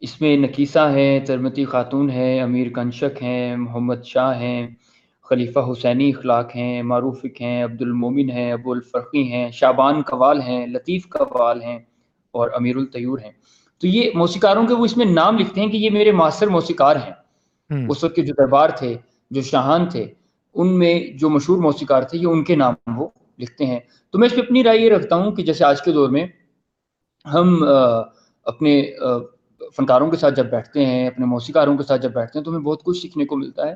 اس میں نکیسہ ہے ترمتی خاتون ہے امیر کنشک ہیں محمد شاہ ہیں خلیفہ حسینی اخلاق ہیں معروفک ہیں عبد المومن ہیں ابو الفرقی ہیں شابان قوال ہیں لطیف قوال ہیں اور امیر الطیور ہیں۔ تو یہ موسیقاروں کے وہ اس میں نام لکھتے ہیں کہ یہ میرے معاصر موسیقار ہیں۔ اس وقت کے جو دربار تھے جو شاہان تھے ان میں جو مشہور موسیقار تھے یہ ان کے نام وہ لکھتے ہیں۔ تو میں اس پہ اپنی رائے یہ رکھتا ہوں کہ جیسے آج کے دور میں ہم اپنے فنکاروں کے ساتھ جب بیٹھتے ہیں اپنے موسیقاروں کے ساتھ جب بیٹھتے ہیں تو ہمیں بہت کچھ سیکھنے کو ملتا ہے۔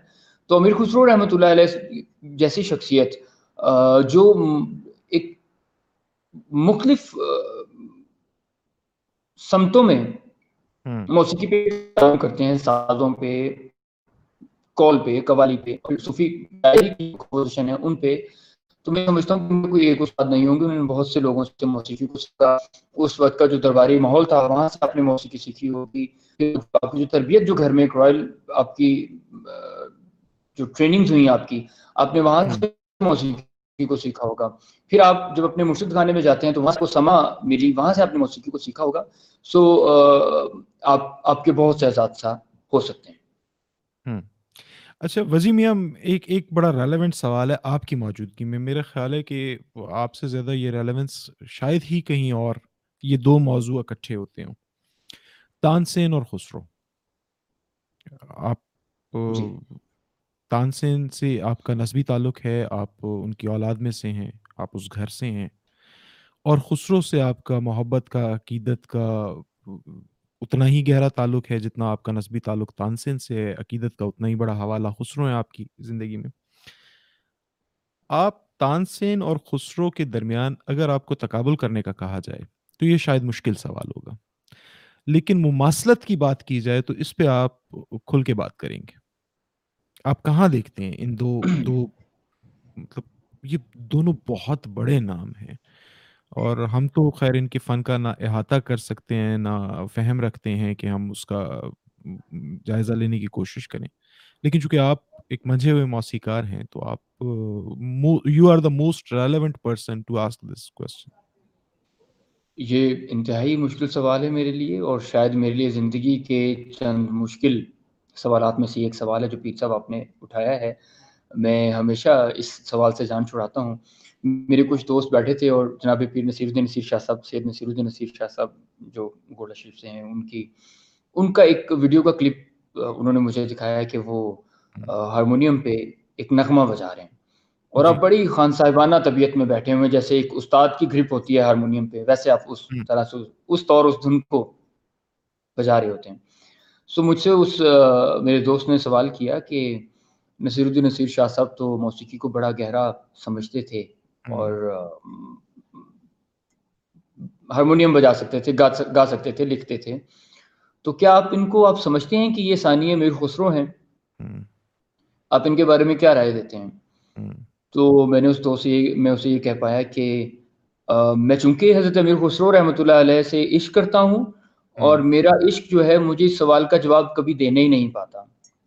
تو امیر خسرو رحمۃ اللہ علیہ جیسی شخصیت جو ایک مختلف سمتوں میں موسیقی پہ کام کرتے ہیں سازوں پہ کال پہ، قوالی پہ صوفی پوزیشن ہے، ان پہ۔ تو میں سمجھتا ہوں کہ کوئی ایک استاد نہیں ہوں گے میں نے بہت سے لوگوں سے موسیقی کو سیکھا۔ اس وقت کا جو درباری ماحول تھا، وہاں سے آپ نے موسیقی سیکھی ہوگی۔ آپ کی جو تربیت، جو گھر میں ایک رائل آپ کی، جو ٹریننگز ہوئی آپ کی، آپ نے وہاں سے موسیقی کو سیکھا ہوگا۔ پھر آپ جب اپنے مرشد خانے میں جاتے ہیں، تو وہاں کو سما ملی، وہاں سے آپ نے موسیقی کو سیکھا ہوگا۔ سو آپ آپ کے بہت سے اساتذہ ہو سکتے ہیں۔ اچھا وزی میاں ایک ایک بڑا ریلیونٹ سوال ہے آپ کی موجودگی میں۔ میرا خیال ہے کہ آپ سے زیادہ یہ ریلیونس شاید ہی کہیں اور یہ دو موضوع اکٹھے ہوتے ہوں۔ تانسین اور خسرو۔ آپ جی۔ تانسین سے آپ کا نسبی تعلق ہے آپ ان کی اولاد میں سے ہیں آپ اس گھر سے ہیں۔ اور خسرو سے آپ کا محبت کا عقیدت کا اتنا ہی گہرا تعلق ہے جتنا آپ کا نسبی تعلق تانسین سے ہے، عقیدت کا اتنا ہی بڑا حوالہ خسرو ہے آپ کی زندگی میں۔ آپ تانسین اور خسرو کے درمیان اگر آپ کو تقابل کرنے کا کہا جائے تو یہ شاید مشکل سوال ہوگا۔ لیکن مماثلت کی بات کی جائے تو اس پہ آپ کھل کے بات کریں گے۔ آپ کہاں دیکھتے ہیں؟ ان دو دو مطلب یہ دونوں بہت بڑے نام ہیں۔ اور ہم تو خیر ان کے فن کا نہ احاطہ کر سکتے ہیں، نہ فہم رکھتے ہیں کہ ہم اس کا جائزہ لینے کی کوشش کریں۔ لیکن چونکہ آپ ایک منجھے ہوئے موسیقار ہیں، تو آپ you are the most relevant person to ask this question یہ انتہائی مشکل سوال ہے میرے لیے اور شاید میرے لیے زندگی کے چند مشکل سوالات میں سے ایک سوال ہے جو پیر صاحب آپ نے اٹھایا ہے۔ میں ہمیشہ اس سوال سے جان چھڑاتا ہوں۔ میرے کچھ دوست بیٹھے تھے اور جناب پیر نصیر الدین نصیر شاہ صاحب سید نصیر الدین نصیر شاہ صاحب جو گوڑا شریف سے ہیں ان کی ان کا ایک ویڈیو کا کلپ انہوں نے مجھے دکھایا ہے کہ وہ ہارمونیم پہ ایک نغمہ بجا رہے ہیں۔ اور آپ جی۔ بڑی خان صاحبانہ طبیعت میں بیٹھے ہوئے جیسے ایک استاد کی گرپ ہوتی ہے ہارمونیم پہ ویسے آپ اس طرح سے اس طور اس دھن کو بجا رہے ہوتے ہیں۔ سو مجھ سے اس میرے دوست نے سوال کیا کہ نصیر الدین نصیر شاہ صاحب تو موسیقی کو بڑا گہرا سمجھتے تھے۔ اور ہارمونیم بجا سکتے تھے گا سکتے تھے لکھتے تھے۔ تو کیا آپ ان کو آپ سمجھتے ہیں کہ یہ ثانیہ میر خسرو ہیں؟ آپ ان کے بارے میں کیا رائے دیتے ہیں؟ تو میں نے اس دوست سے میں اسے یہ کہہ پایا کہ میں چونکہ حضرت امیر خسرو رحمۃ اللہ علیہ سے عشق کرتا ہوں۔ اور میرا عشق جو ہے مجھے اس سوال کا جواب کبھی دینے ہی نہیں پاتا۔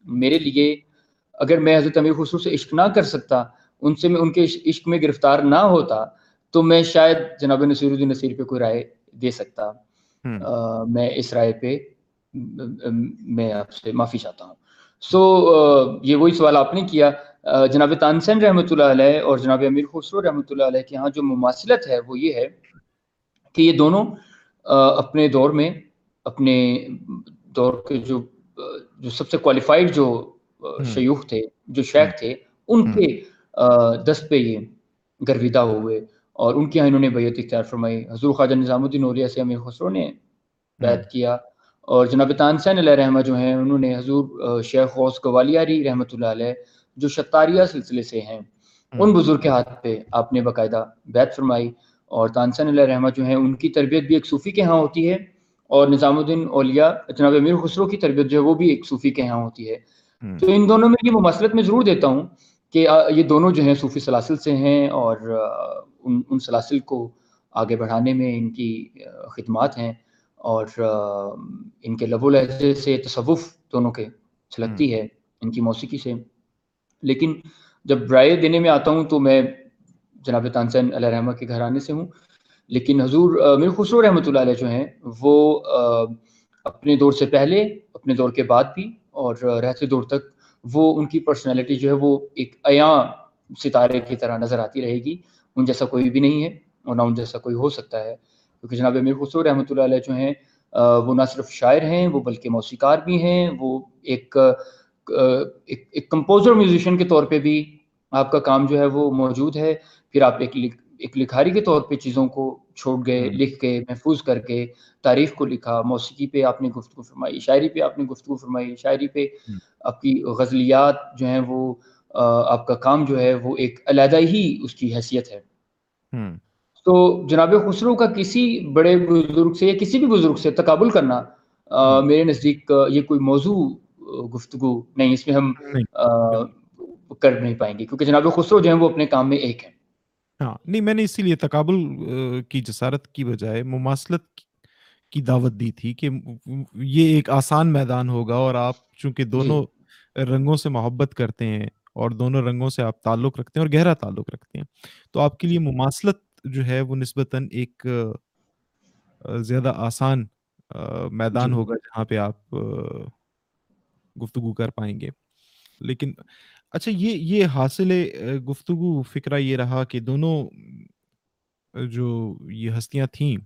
میرے لیے اگر میں حضرت امیر خسرو سے عشق نہ کر سکتا ان سے میں ان کے عشق میں گرفتار نہ ہوتا تو میں شاید جناب نصیر الدین نصیر پہ کوئی رائے دے سکتا۔ میں اس رائے پہ میں آپ سے معافی چاہتا ہوں۔ سو یہ وہی سوال آپ نے کیا۔ جناب تانسین رحمۃ اللہ علیہ اور جناب امیر خسرو رحمۃ اللہ علیہ کے یہاں جو مماثلت ہے وہ یہ ہے کہ یہ دونوں اپنے دور میں اپنے دور کے جو جو سب سے کوالیفائڈ جو شیوخ تھے جو شیخ تھے ان کے دست پہ یہ گرویدہ ہوئے اور ان کے یہاں انہوں نے بیعت اختیار فرمائی۔ حضور خواجہ نظام الدین اولیاء سے امیر خسرو نے بیعت کیا۔ اور جناب تانسین علیہ رحمہ جو ہیں انہوں نے حضور شیخ غوث گوالیاری رحمۃ اللہ علیہ جو شتاریہ سلسلے سے ہیں ان بزرگ کے ہاتھ پہ آپ نے باقاعدہ بیت فرمائی۔ اور تانسن علیہ رحمہ جو ہیں ان کی تربیت بھی ایک صوفی کے ہاں ہوتی ہے۔ اور نظام الدین اولیاء جناب امیر خسرو کی تربیت جو ہے وہ بھی ایک صوفی کے ہاں ہوتی ہے۔ تو ان دونوں میں یہ مماثلت میں ضرور دیتا ہوں کہ یہ دونوں جو ہیں صوفی سلاسل سے ہیں اور ان ان سلاسل کو آگے بڑھانے میں ان کی خدمات ہیں اور ان کے لب و لہجے سے تصوف دونوں کے چھلکتی ہے ان کی موسیقی سے۔ لیکن جب رائے دینے میں آتا ہوں تو میں جناب تانسین علیہ رحمہ کے گھرانے سے ہوں۔ لیکن حضور میر خسرو رحمۃ اللہ علیہ جو ہیں وہ اپنے دور سے پہلے اپنے دور کے بعد بھی اور رہتے دور تک وہ ان کی پرسنالٹی جو ہے وہ ایک عیاں ستارے کی طرح نظر آتی رہے گی۔ ان جیسا کوئی بھی نہیں ہے اور نہ ان جیسا کوئی ہو سکتا ہے۔ کیونکہ جناب میر خسرو رحمۃ اللہ علیہ جو ہیں وہ نہ صرف شاعر ہیں، وہ بلکہ موسیقار بھی ہیں۔ وہ ایک ایک کمپوزر میوزیشین کے طور پہ بھی آپ کا کام جو ہے وہ موجود ہے۔ پھر آپ ایک ایک لکھاری کے طور پہ چیزوں کو چھوڑ گئے لکھ کے محفوظ کر کے تاریخ کو لکھا موسیقی پہ آپ نے گفتگو فرمائی شاعری پہ آپ نے گفتگو فرمائی شاعری پہ آپ کی غزلیات جو ہیں وہ آپ کا کام جو ہے وہ ایک علیحدہ ہی اس کی حیثیت ہے۔ تو جناب خسرو کا کسی بڑے بزرگ سے یا کسی بھی بزرگ سے تقابل کرنا میرے نزدیک یہ کوئی موضوع گفتگو نہیں اس میں ہم کر نہیں پائیں گے کیونکہ جناب خسرو جو ہیں وہ اپنے کام میں ایک ہیں۔ ہاں نہیں میں نے اسی لیے تقابل کی جسارت کی بجائے مماثلت کی دعوت دی تھی کہ یہ ایک آسان میدان ہوگا اور آپ چونکہ جی۔ دونوں رنگوں سے محبت کرتے ہیں اور دونوں رنگوں سے آپ تعلق رکھتے ہیں اور گہرا تعلق رکھتے ہیں تو آپ کے لیے مماثلت جو ہے وہ نسبتاً ایک زیادہ آسان میدان جی۔ ہوگا جہاں پہ آپ گفتگو کر پائیں گے لیکن اچھا یہ یہ حاصل گفتگو فکرہ یہ رہا کہ دونوں جو یہ ہستیاں تھیں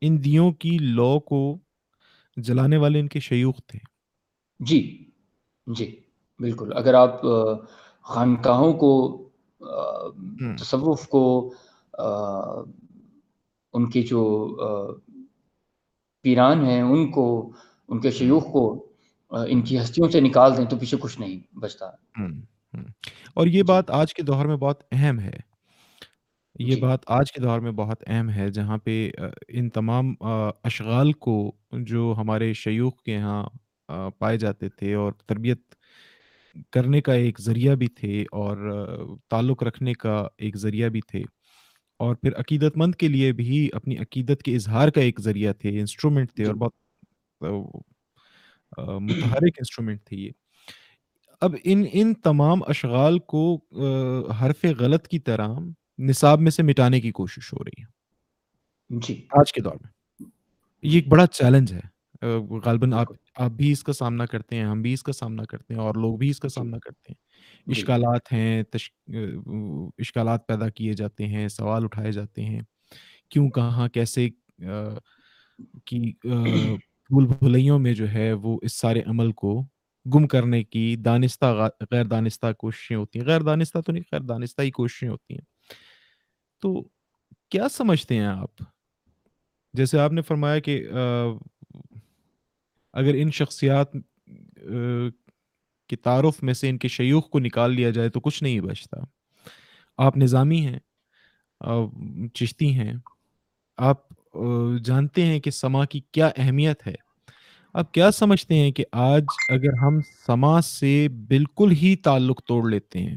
ان دیوں کی لو کو جلانے والے ان کے شیوخ تھے۔ جی جی بالکل۔ اگر آپ خانقاہوں کو تصوف کو ان کی جو پیران ہیں ان کو ان کے شیوخ کو ان کی ہستیوں سے نکال دیں تو پیچھے کچھ نہیں بچتا۔ اور یہ جی۔ بات آج کے دور میں بہت اہم ہے۔ یہ جی۔ بات آج کے دور میں بہت اہم ہے جہاں پہ ان تمام اشغال کو جو ہمارے شیوخ کے یہاں پائے جاتے تھے اور تربیت کرنے کا ایک ذریعہ بھی تھے اور تعلق رکھنے کا ایک ذریعہ بھی تھے۔ اور پھر عقیدت مند کے لیے بھی اپنی عقیدت کے اظہار کا ایک ذریعہ تھے انسٹرومنٹ تھے اور جی بہت آ، آ، متحرک انسٹرومنٹ تھے یہ۔ اب ان ان تمام اشغال کو حرف غلط کی طرح نصاب میں سے مٹانے کی کوشش ہو رہی ہے۔ جی۔ آج کے دور میں۔ یہ ایک بڑا چیلنج ہے۔ غالباً آپ آپ بھی اس کا سامنا کرتے ہیں ہم بھی اس کا سامنا کرتے ہیں اور لوگ بھی اس کا جی۔ سامنا کرتے ہیں۔ جی۔ اشکالات ہیں اشکالات پیدا کیے جاتے ہیں سوال اٹھائے جاتے ہیں۔ کیوں کہاں کیسے کی بھول بھلائیوں میں جو ہے وہ اس سارے عمل کو گم کرنے کی دانستہ غیر دانستہ کوششیں ہوتی ہیں۔ غیر دانستہ تو نہیں غیر دانستہ ہی کوششیں ہوتی ہیں۔ تو کیا سمجھتے ہیں آپ؟ جیسے آپ نے فرمایا کہ آ، اگر ان شخصیات کے تعارف میں سے ان کے شیوخ کو نکال لیا جائے تو کچھ نہیں بچتا۔ آپ نظامی ہیں آ، چشتی ہیں آپ جانتے ہیں کہ سما کی کیا اہمیت ہے۔ آپ کیا سمجھتے ہیں کہ آج اگر ہم سما سے بالکل ہی تعلق توڑ لیتے ہیں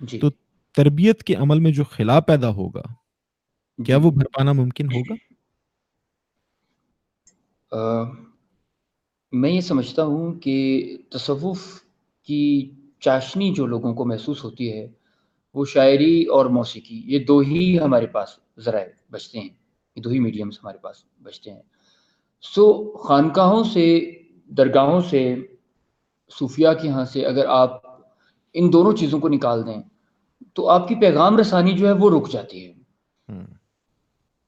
جی۔ تو تربیت کے عمل میں جو خلا پیدا ہوگا کیا جی۔ وہ بھر پانا ممکن ہوگا؟ آ، میں یہ سمجھتا ہوں کہ تصوف کی چاشنی جو لوگوں کو محسوس ہوتی ہے وہ شاعری اور موسیقی یہ دو ہی ہمارے پاس ذرائع بچتے ہیں۔ یہ دو ہی میڈیمز ہمارے پاس بچتے ہیں۔ سو خانقاہوں سے درگاہوں سے صوفیہ کے یہاں سے اگر آپ ان دونوں چیزوں کو نکال دیں تو آپ کی پیغام رسانی جو ہے وہ رک جاتی ہے۔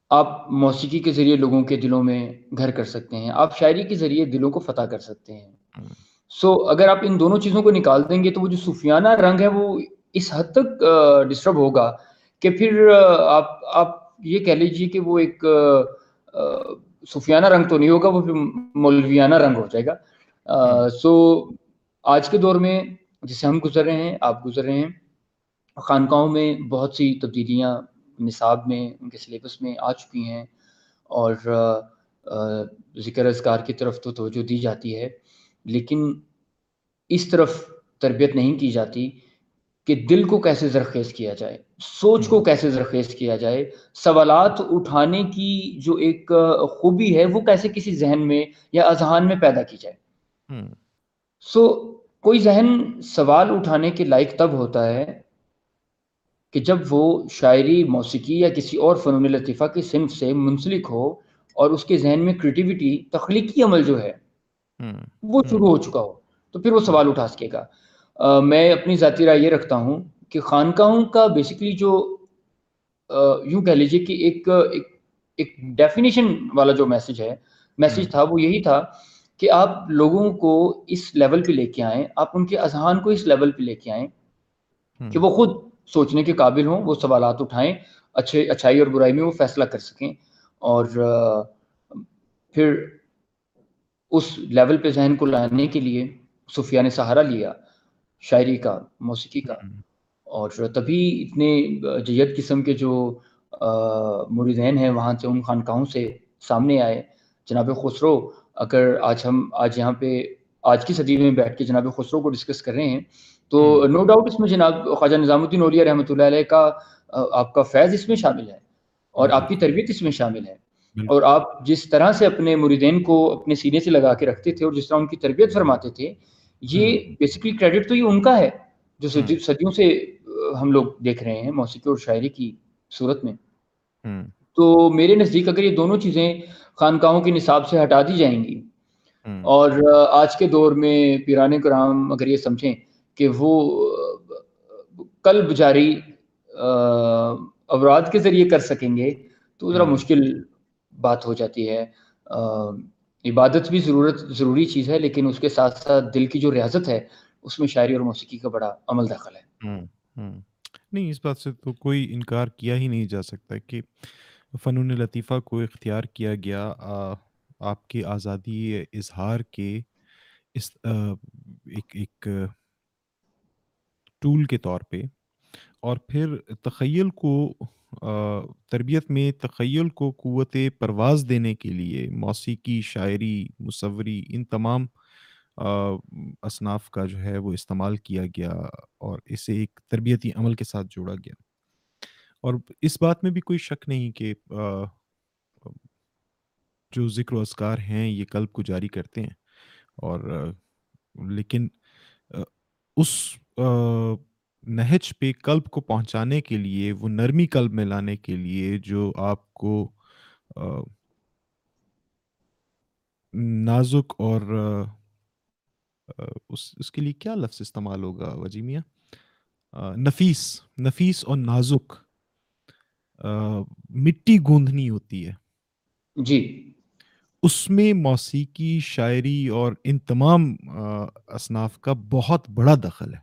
آپ موسیقی کے ذریعے لوگوں کے دلوں میں گھر کر سکتے ہیں آپ شاعری کے ذریعے دلوں کو فتح کر سکتے ہیں۔ سو اگر آپ ان دونوں چیزوں کو نکال دیں گے تو وہ جو صوفیانہ رنگ ہے وہ اس حد تک ڈسٹرب ہوگا کہ پھر آپ آپ یہ کہہ لیجیے کہ وہ ایک صوفیانہ رنگ تو نہیں ہوگا، وہ مولویانہ رنگ ہو جائے گا۔ سو آج کے دور میں جسے ہم گزر رہے ہیں، آپ گزر رہے ہیں، خانقاہوں میں بہت سی تبدیلیاں نصاب میں، ان کے سلیبس میں آ چکی ہیں۔ اور ذکر اذکار کی طرف تو توجہ دی جاتی ہے، لیکن اس طرف تربیت نہیں کی جاتی کہ دل کو کیسے زرخیز کیا جائے۔ سوچ کو کیسے زرخیز کیا جائے؟ سوالات اٹھانے کی جو ایک خوبی ہے وہ کیسے کسی ذہن میں یا اذہان میں پیدا کی جائے؟ سو کوئی ذہن سوال اٹھانے کے لائق تب ہوتا ہے کہ جب وہ شاعری موسیقی یا کسی اور فنون لطیفہ کی صنف سے منسلک ہو اور اس کے ذہن میں کریٹیوٹی تخلیقی عمل جو ہے وہ شروع ہو چکا ہو تو پھر وہ سوال اٹھا سکے گا۔ میں اپنی ذاتی رائے یہ رکھتا ہوں کہ خانقاہوں کا بیسیکلی جو یوں کہہ لیجیے کہ ایک ایک ڈیفینیشن والا جو میسج ہے میسج تھا وہ یہی تھا کہ آپ لوگوں کو اس لیول پہ لے کے آئیں آپ ان کے اذہان کو اس لیول پہ لے کے آئیں کہ وہ خود سوچنے کے قابل ہوں وہ سوالات اٹھائیں اچھے اچھائی اور برائی میں وہ فیصلہ کر سکیں۔ اور پھر اس لیول پہ ذہن کو لانے کے لیے صوفیہ نے سہارا لیا شاعری کا موسیقی کا۔ اور تبھی اتنے جید قسم کے جو مریدین ہیں وہاں سے ان خانقاہوں سے سامنے آئے۔ جناب خسرو اگر آج ہم آج یہاں پہ آج کی صدی میں بیٹھ کے جناب خسرو کو ڈسکس کر رہے ہیں تو نو ڈاؤٹ اس میں جناب خواجہ نظام الدین اولیا رحمۃ اللہ علیہ کا آپ کا فیض اس میں شامل ہے اور آپ کی تربیت اس میں شامل ہے۔ اور آپ جس طرح سے اپنے مریدین کو اپنے سینے سے لگا کے رکھتے تھے اور جس طرح ان کی تربیت فرماتے تھے یہ بیسیکلی کریڈٹ تو یہ ان کا ہے۔ جو صدیوں سے ہم لوگ دیکھ رہے ہیں موسیقی اور شاعری کی صورت میں۔ تو میرے نزدیک اگر یہ دونوں چیزیں خانقاہوں کے نصاب سے ہٹا دی جائیں گی اور آج کے دور میں پیران کرام اگر یہ سمجھیں کہ وہ قلب جاری اوراد کے ذریعے کر سکیں گے تو ذرا مشکل بات ہو جاتی ہے۔ عبادت بھی ضرورت ضروری چیز ہے لیکن اس کے ساتھ ساتھ دل کی جو ریاضت ہے اس میں شاعری اور موسیقی کا بڑا عمل دخل ہے۔ ہوں ہوں۔ نہیں اس بات سے تو کوئی انکار کیا ہی نہیں جا سکتا کہ فنون لطیفہ کو اختیار کیا گیا آ، آپ کی آزادی اظہار کے اس آ، ایک ایک ٹول کے طور پہ۔ اور پھر تخیل کو تربیت میں تخیل کو قوت پرواز دینے کے لیے موسیقی شاعری مصوری ان تمام اصناف کا جو ہے وہ استعمال کیا گیا اور اسے ایک تربیتی عمل کے ساتھ جوڑا گیا۔ اور اس بات میں بھی کوئی شک نہیں کہ جو ذکر و اذکار ہیں یہ قلب کو جاری کرتے ہیں۔ اور لیکن اس نہج پہ قلب کو پہنچانے کے لیے، وہ نرمی قلب میں لانے کے لیے جو آپ کو نازک اور اس اس کے لیے کیا لفظ استعمال ہوگا وجیمیہ نفیس نفیس اور نازک مٹی گوندھنی ہوتی ہے۔ جی۔ اس میں موسیقی شاعری اور ان تمام اصناف کا بہت بڑا دخل ہے۔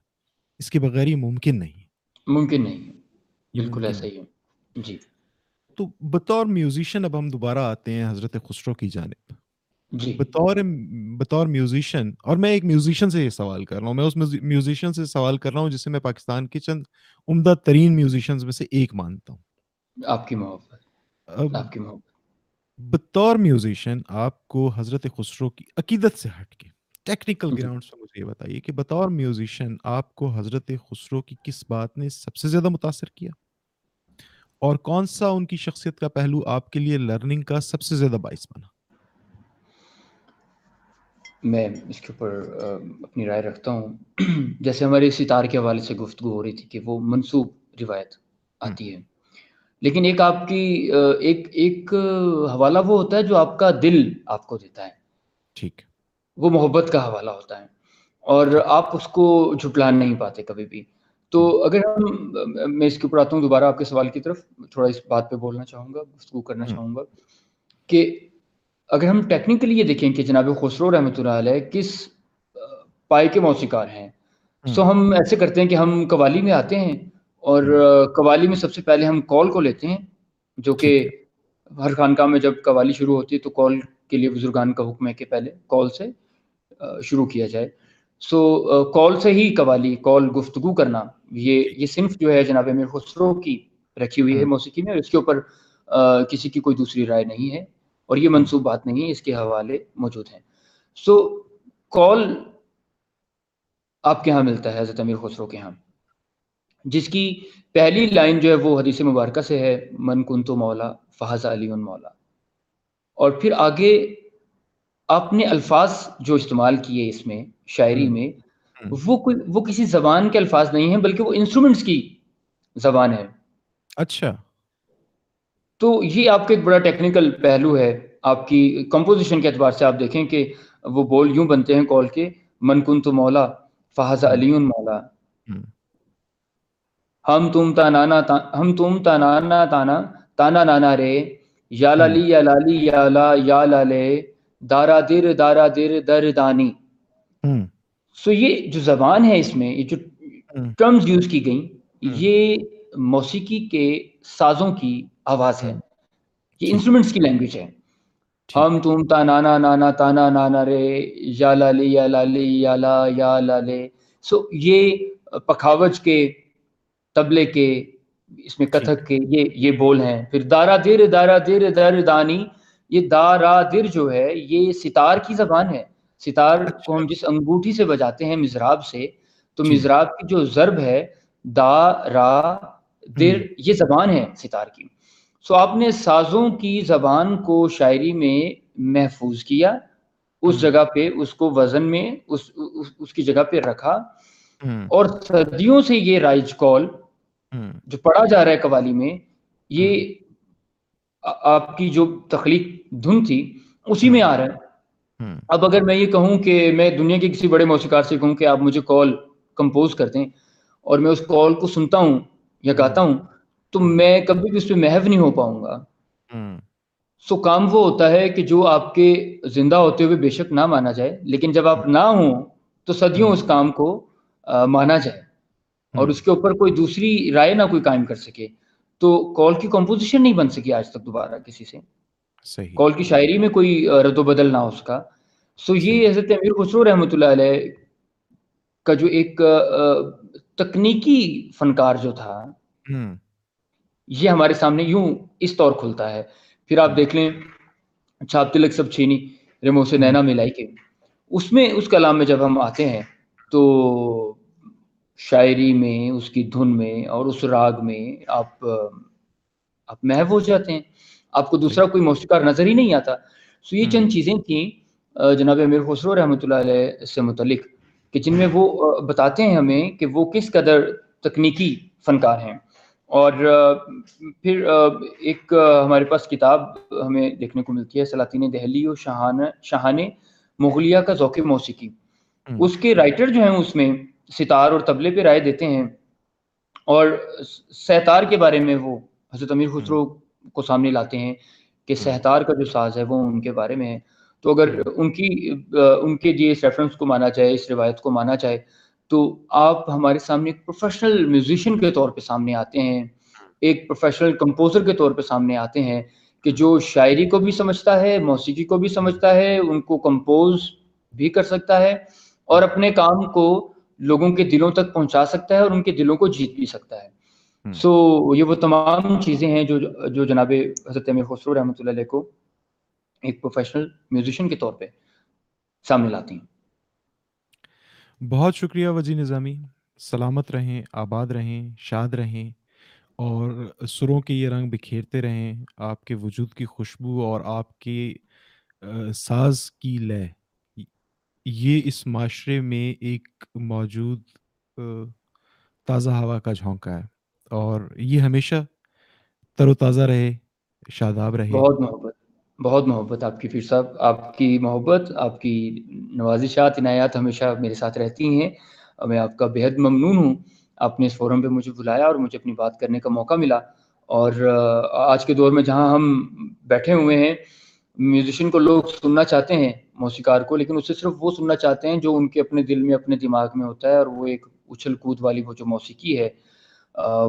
اس کے بغیر یہ ممکن نہیں ممکن نہیں بالکل ایسا ہی ہے۔ جی۔ تو بطور میوزیشین اب ہم دوبارہ آتے ہیں حضرت خسرو کی جانب۔ جی۔ بطور بطور میوزیشین اور میں ایک میوزیشین سے یہ سوال کر رہا ہوں میں اس میوزیشین سے سوال کر رہا ہوں جسے میں پاکستان کے چند عمدہ ترین میوزیشین میں سے ایک مانتا ہوں۔ آپ کی محبت۔ آپ کی محبت۔ بطور میوزیشین آپ کو حضرت خسرو کی عقیدت سے ہٹ کے ٹیکنیکل گراؤنڈ سے مجھے یہ بتائیے کہ بطور میوزیشین آپ کو حضرت خسرو کی کس بات نے سب سے زیادہ متاثر کیا؟ اور کون سا ان کی شخصیت کا پہلو آپ کے لیے لرننگ کا سب سے زیادہ باعث بنا؟ میں اس کے اوپر اپنی رائے رکھتا ہوں۔ جیسے ہمارے ستار کے حوالے سے گفتگو ہو رہی تھی کہ وہ منسوب روایت آتی ہے۔ لیکن ایک آپ کی ایک ایک حوالہ وہ ہوتا ہے جو آپ کا دل آپ کو دیتا ہے۔ ٹھیک۔ وہ محبت کا حوالہ ہوتا ہے۔ اور آپ اس کو جھٹلا نہیں پاتے کبھی بھی۔ تو اگر ہم میں اس کے اوپر آتا ہوں دوبارہ آپ کے سوال کی طرف تھوڑا اس بات پہ بولنا چاہوں گا گفتگو کرنا چاہوں گا کہ اگر ہم ٹیکنیکلی یہ دیکھیں کہ جناب خسرو رحمۃ اللہ علیہ کس پائے کے موسیقار ہیں۔ سو ہم ایسے کرتے ہیں کہ ہم قوالی میں آتے ہیں اور قوالی میں سب سے پہلے ہم کال کو لیتے ہیں جو کہ ہر خانقاہ میں جب قوالی شروع ہوتی ہے تو کال کے لیے بزرگان کا حکم ہے کہ پہلے کال سے شروع کیا جائے۔ سو کال سے ہی قوالی کال گفتگو کرنا یہ یہ صنف جو ہے جناب امیر خسرو کی رکھی ہوئی ہے موسیقی میں اور اس کے اوپر کسی کی کوئی دوسری رائے نہیں ہے۔ اور یہ منصوب بات نہیں ہے اس کے حوالے موجود ہیں۔ سو کال آپ کے ہاں ملتا ہے حضرت امیر خسرو کے ہاں جس کی پہلی لائن جو ہے وہ حدیث مبارکہ سے ہے من کن تو مولا فہذا علی مولا۔ اور پھر آگے آپ نے الفاظ جو استعمال کیے اس میں شاعری میں وہ کوئی وہ کسی زبان کے الفاظ نہیں ہیں بلکہ وہ انسٹرومنٹس کی زبان ہے۔ اچھا۔ تو یہ آپ کا ایک بڑا ٹیکنیکل پہلو ہے آپ کی کمپوزیشن کے اعتبار سے آپ دیکھیں کہ وہ بول یوں بنتے ہیں کال کے من کن تو مولا فہذا علی مولا۔ ہم۔ تم تا نانا ہم تم تا نانا تانا تانا نانا رے یا لالی یا لالی یا لا یا لالے دارا در دارا در در دانی۔ سو یہ جو زبان ہے اس میں یہ جو ٹرمز یوز کی گئیں یہ موسیقی کے سازوں کی آواز ہے۔ یہ انسٹرومنٹس کی لینگویج ہے۔ ہم تم تا نانا نانا تانا نانا رے یا لالی یا لالی یا لا یا لالے سو یہ پکھاوج کے تبلے کے اس میں کتھک کے یہ یہ بول ہیں۔ پھر دارا در دارا در در دانی یہ دارا در جو ہے یہ ستار کی زبان ہے۔ ستار کو ہم جس انگوٹھی سے بجاتے ہیں مزراب سے تو جی۔ مزراب کی جو ضرب ہے دا را در یہ زبان ہے ستار کی۔ سو آپ نے سازوں کی زبان کو شاعری میں محفوظ کیا اس جگہ پہ اس کو وزن میں اس اس کی جگہ پہ رکھا۔ اور صدیوں سے یہ رائج کال جو پڑھا جا رہا ہے قوالی میں یہ آپ کی جو تخلیق دھن تھی اسی میں آ رہا ہے۔ اب اگر میں یہ کہوں کہ میں دنیا کے کسی بڑے موسیقار سے کہوں کہ آپ مجھے کال کمپوز کر دیں اور میں اس کال کو سنتا ہوں یا گاتا ہوں تو میں کبھی بھی اس پہ محو نہیں ہو پاؤں گا۔ سو کام وہ ہوتا ہے کہ جو آپ کے زندہ ہوتے ہوئے بے شک نہ مانا جائے لیکن جب آپ نہ ہوں تو صدیوں اس کام کو مانا جائے۔ اور اس کے اوپر کوئی دوسری رائے نہ کوئی قائم کر سکے۔ تو کال کی کمپوزیشن نہیں بن سکی آج تک دوبارہ کسی سے۔ کال کی شاعری میں کوئی رد و بدل نہ اس کا سو یہ حضرت امیر خسرو رحمۃ اللہ علیہ کا جو ایک تکنیکی فنکار جو تھا یہ ہمارے سامنے یوں اس طور کھلتا ہے۔ پھر آپ دیکھ لیں چھاپ تلک سب چھینی ریمو سے نینا ملائی کے۔ اس میں اس کلام میں جب ہم آتے ہیں تو شاعری میں اس کی دھن میں اور اس راگ میں آپ آپ محو ہو جاتے ہیں۔ آپ کو دوسرا کوئی موسیقار نظر ہی نہیں آتا۔ سو یہ چند چیزیں تھیں جناب امیر خسرو رحمۃ اللہ علیہ سے متعلق کہ جن میں وہ بتاتے ہیں ہمیں کہ وہ کس قدر تکنیکی فنکار ہیں۔ اور پھر ایک ہمارے پاس کتاب ہمیں دیکھنے کو ملتی ہے سلاطین دہلی و شاہان شاہان مغلیہ کا ذوق موسیقی۔ اس کے رائٹر جو ہیں اس میں ستار اور تبلے پہ رائے دیتے ہیں۔ اور سہتار کے بارے میں وہ حضرت امیر خسرو کو سامنے لاتے ہیں کہ سہتار کا جو ساز ہے وہ ان کے بارے میں ہے۔ تو اگر ان کی ان کے لیے اس ریفرنس کو مانا جائے اس روایت کو مانا جائے تو آپ ہمارے سامنے ایک پروفیشنل میوزیشین کے طور پہ سامنے آتے ہیں ایک پروفیشنل کمپوزر کے طور پہ سامنے آتے ہیں کہ جو شاعری کو بھی سمجھتا ہے موسیقی کو بھی سمجھتا ہے ان کو کمپوز بھی کر سکتا ہے اور اپنے کام کو لوگوں کے دلوں تک پہنچا سکتا ہے اور ان کے دلوں کو جیت بھی سکتا ہے۔ سو so, یہ وہ تمام چیزیں ہیں جو جو جناب حضرت امیر خسرو رحمۃ اللہ علیہ کو ایک پروفیشنل میوزیشین کے طور پہ سامنے لاتی ہیں۔ بہت شکریہ وجی نظامی۔ سلامت رہیں، آباد رہیں، شاد رہیں اور سروں کے یہ رنگ بکھیرتے رہیں۔ آپ کے وجود کی خوشبو اور آپ کے ساز کی لے یہ اس معاشرے میں ایک موجود تازہ ہوا کا جھونکا ہے اور یہ ہمیشہ تر و تازہ رہے، شاداب رہے۔ بہت محبت۔ بہت محبت آپ کی پھر صاحب، آپ کی محبت، آپ کی نوازشات، عنایات ہمیشہ میرے ساتھ رہتی ہیں میں آپ کا بےحد ممنون ہوں۔ آپ نے اس فورم پہ مجھے بلایا اور مجھے اپنی بات کرنے کا موقع ملا اور آج کے دور میں جہاں ہم بیٹھے ہوئے ہیں، میوزیشین کو لوگ سننا چاہتے ہیں، موسیقار کو، لیکن اس سے صرف وہ سننا چاہتے ہیں جو ان کے اپنے دل میں، اپنے دماغ میں ہوتا ہے اور وہ ایک اچھل کود والی وہ جو موسیقی ہے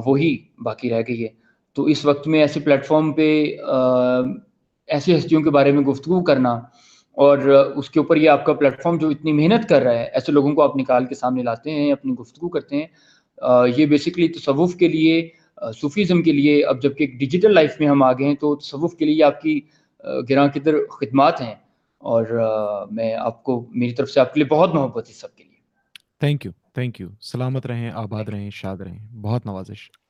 وہی باقی رہ گئی ہے۔ تو اس وقت میں ایسے پلیٹ فارم پہ ایسی ہستیوں کے بارے میں گفتگو کرنا اور اس کے اوپر یہ آپ کا پلیٹ فارم جو اتنی محنت کر رہا ہے، ایسے لوگوں کو آپ نکال کے سامنے لاتے ہیں، اپنی گفتگو کرتے ہیں۔ یہ بیسکلی تصوف کے لیے صوفیزم کے لیے اب جبکہ ڈیجیٹل لائف میں ہم آ گئے ہیں تو تصوف کے لیے آپ کی گراں قدر خدمات ہیں۔ اور میں آپ کو، میری طرف سے آپ کے لیے بہت محبت ہے سب کے لیے۔ تھینک یو تھینک یو سلامت رہیں، آباد رہیں، شاد رہیں۔ بہت نوازش۔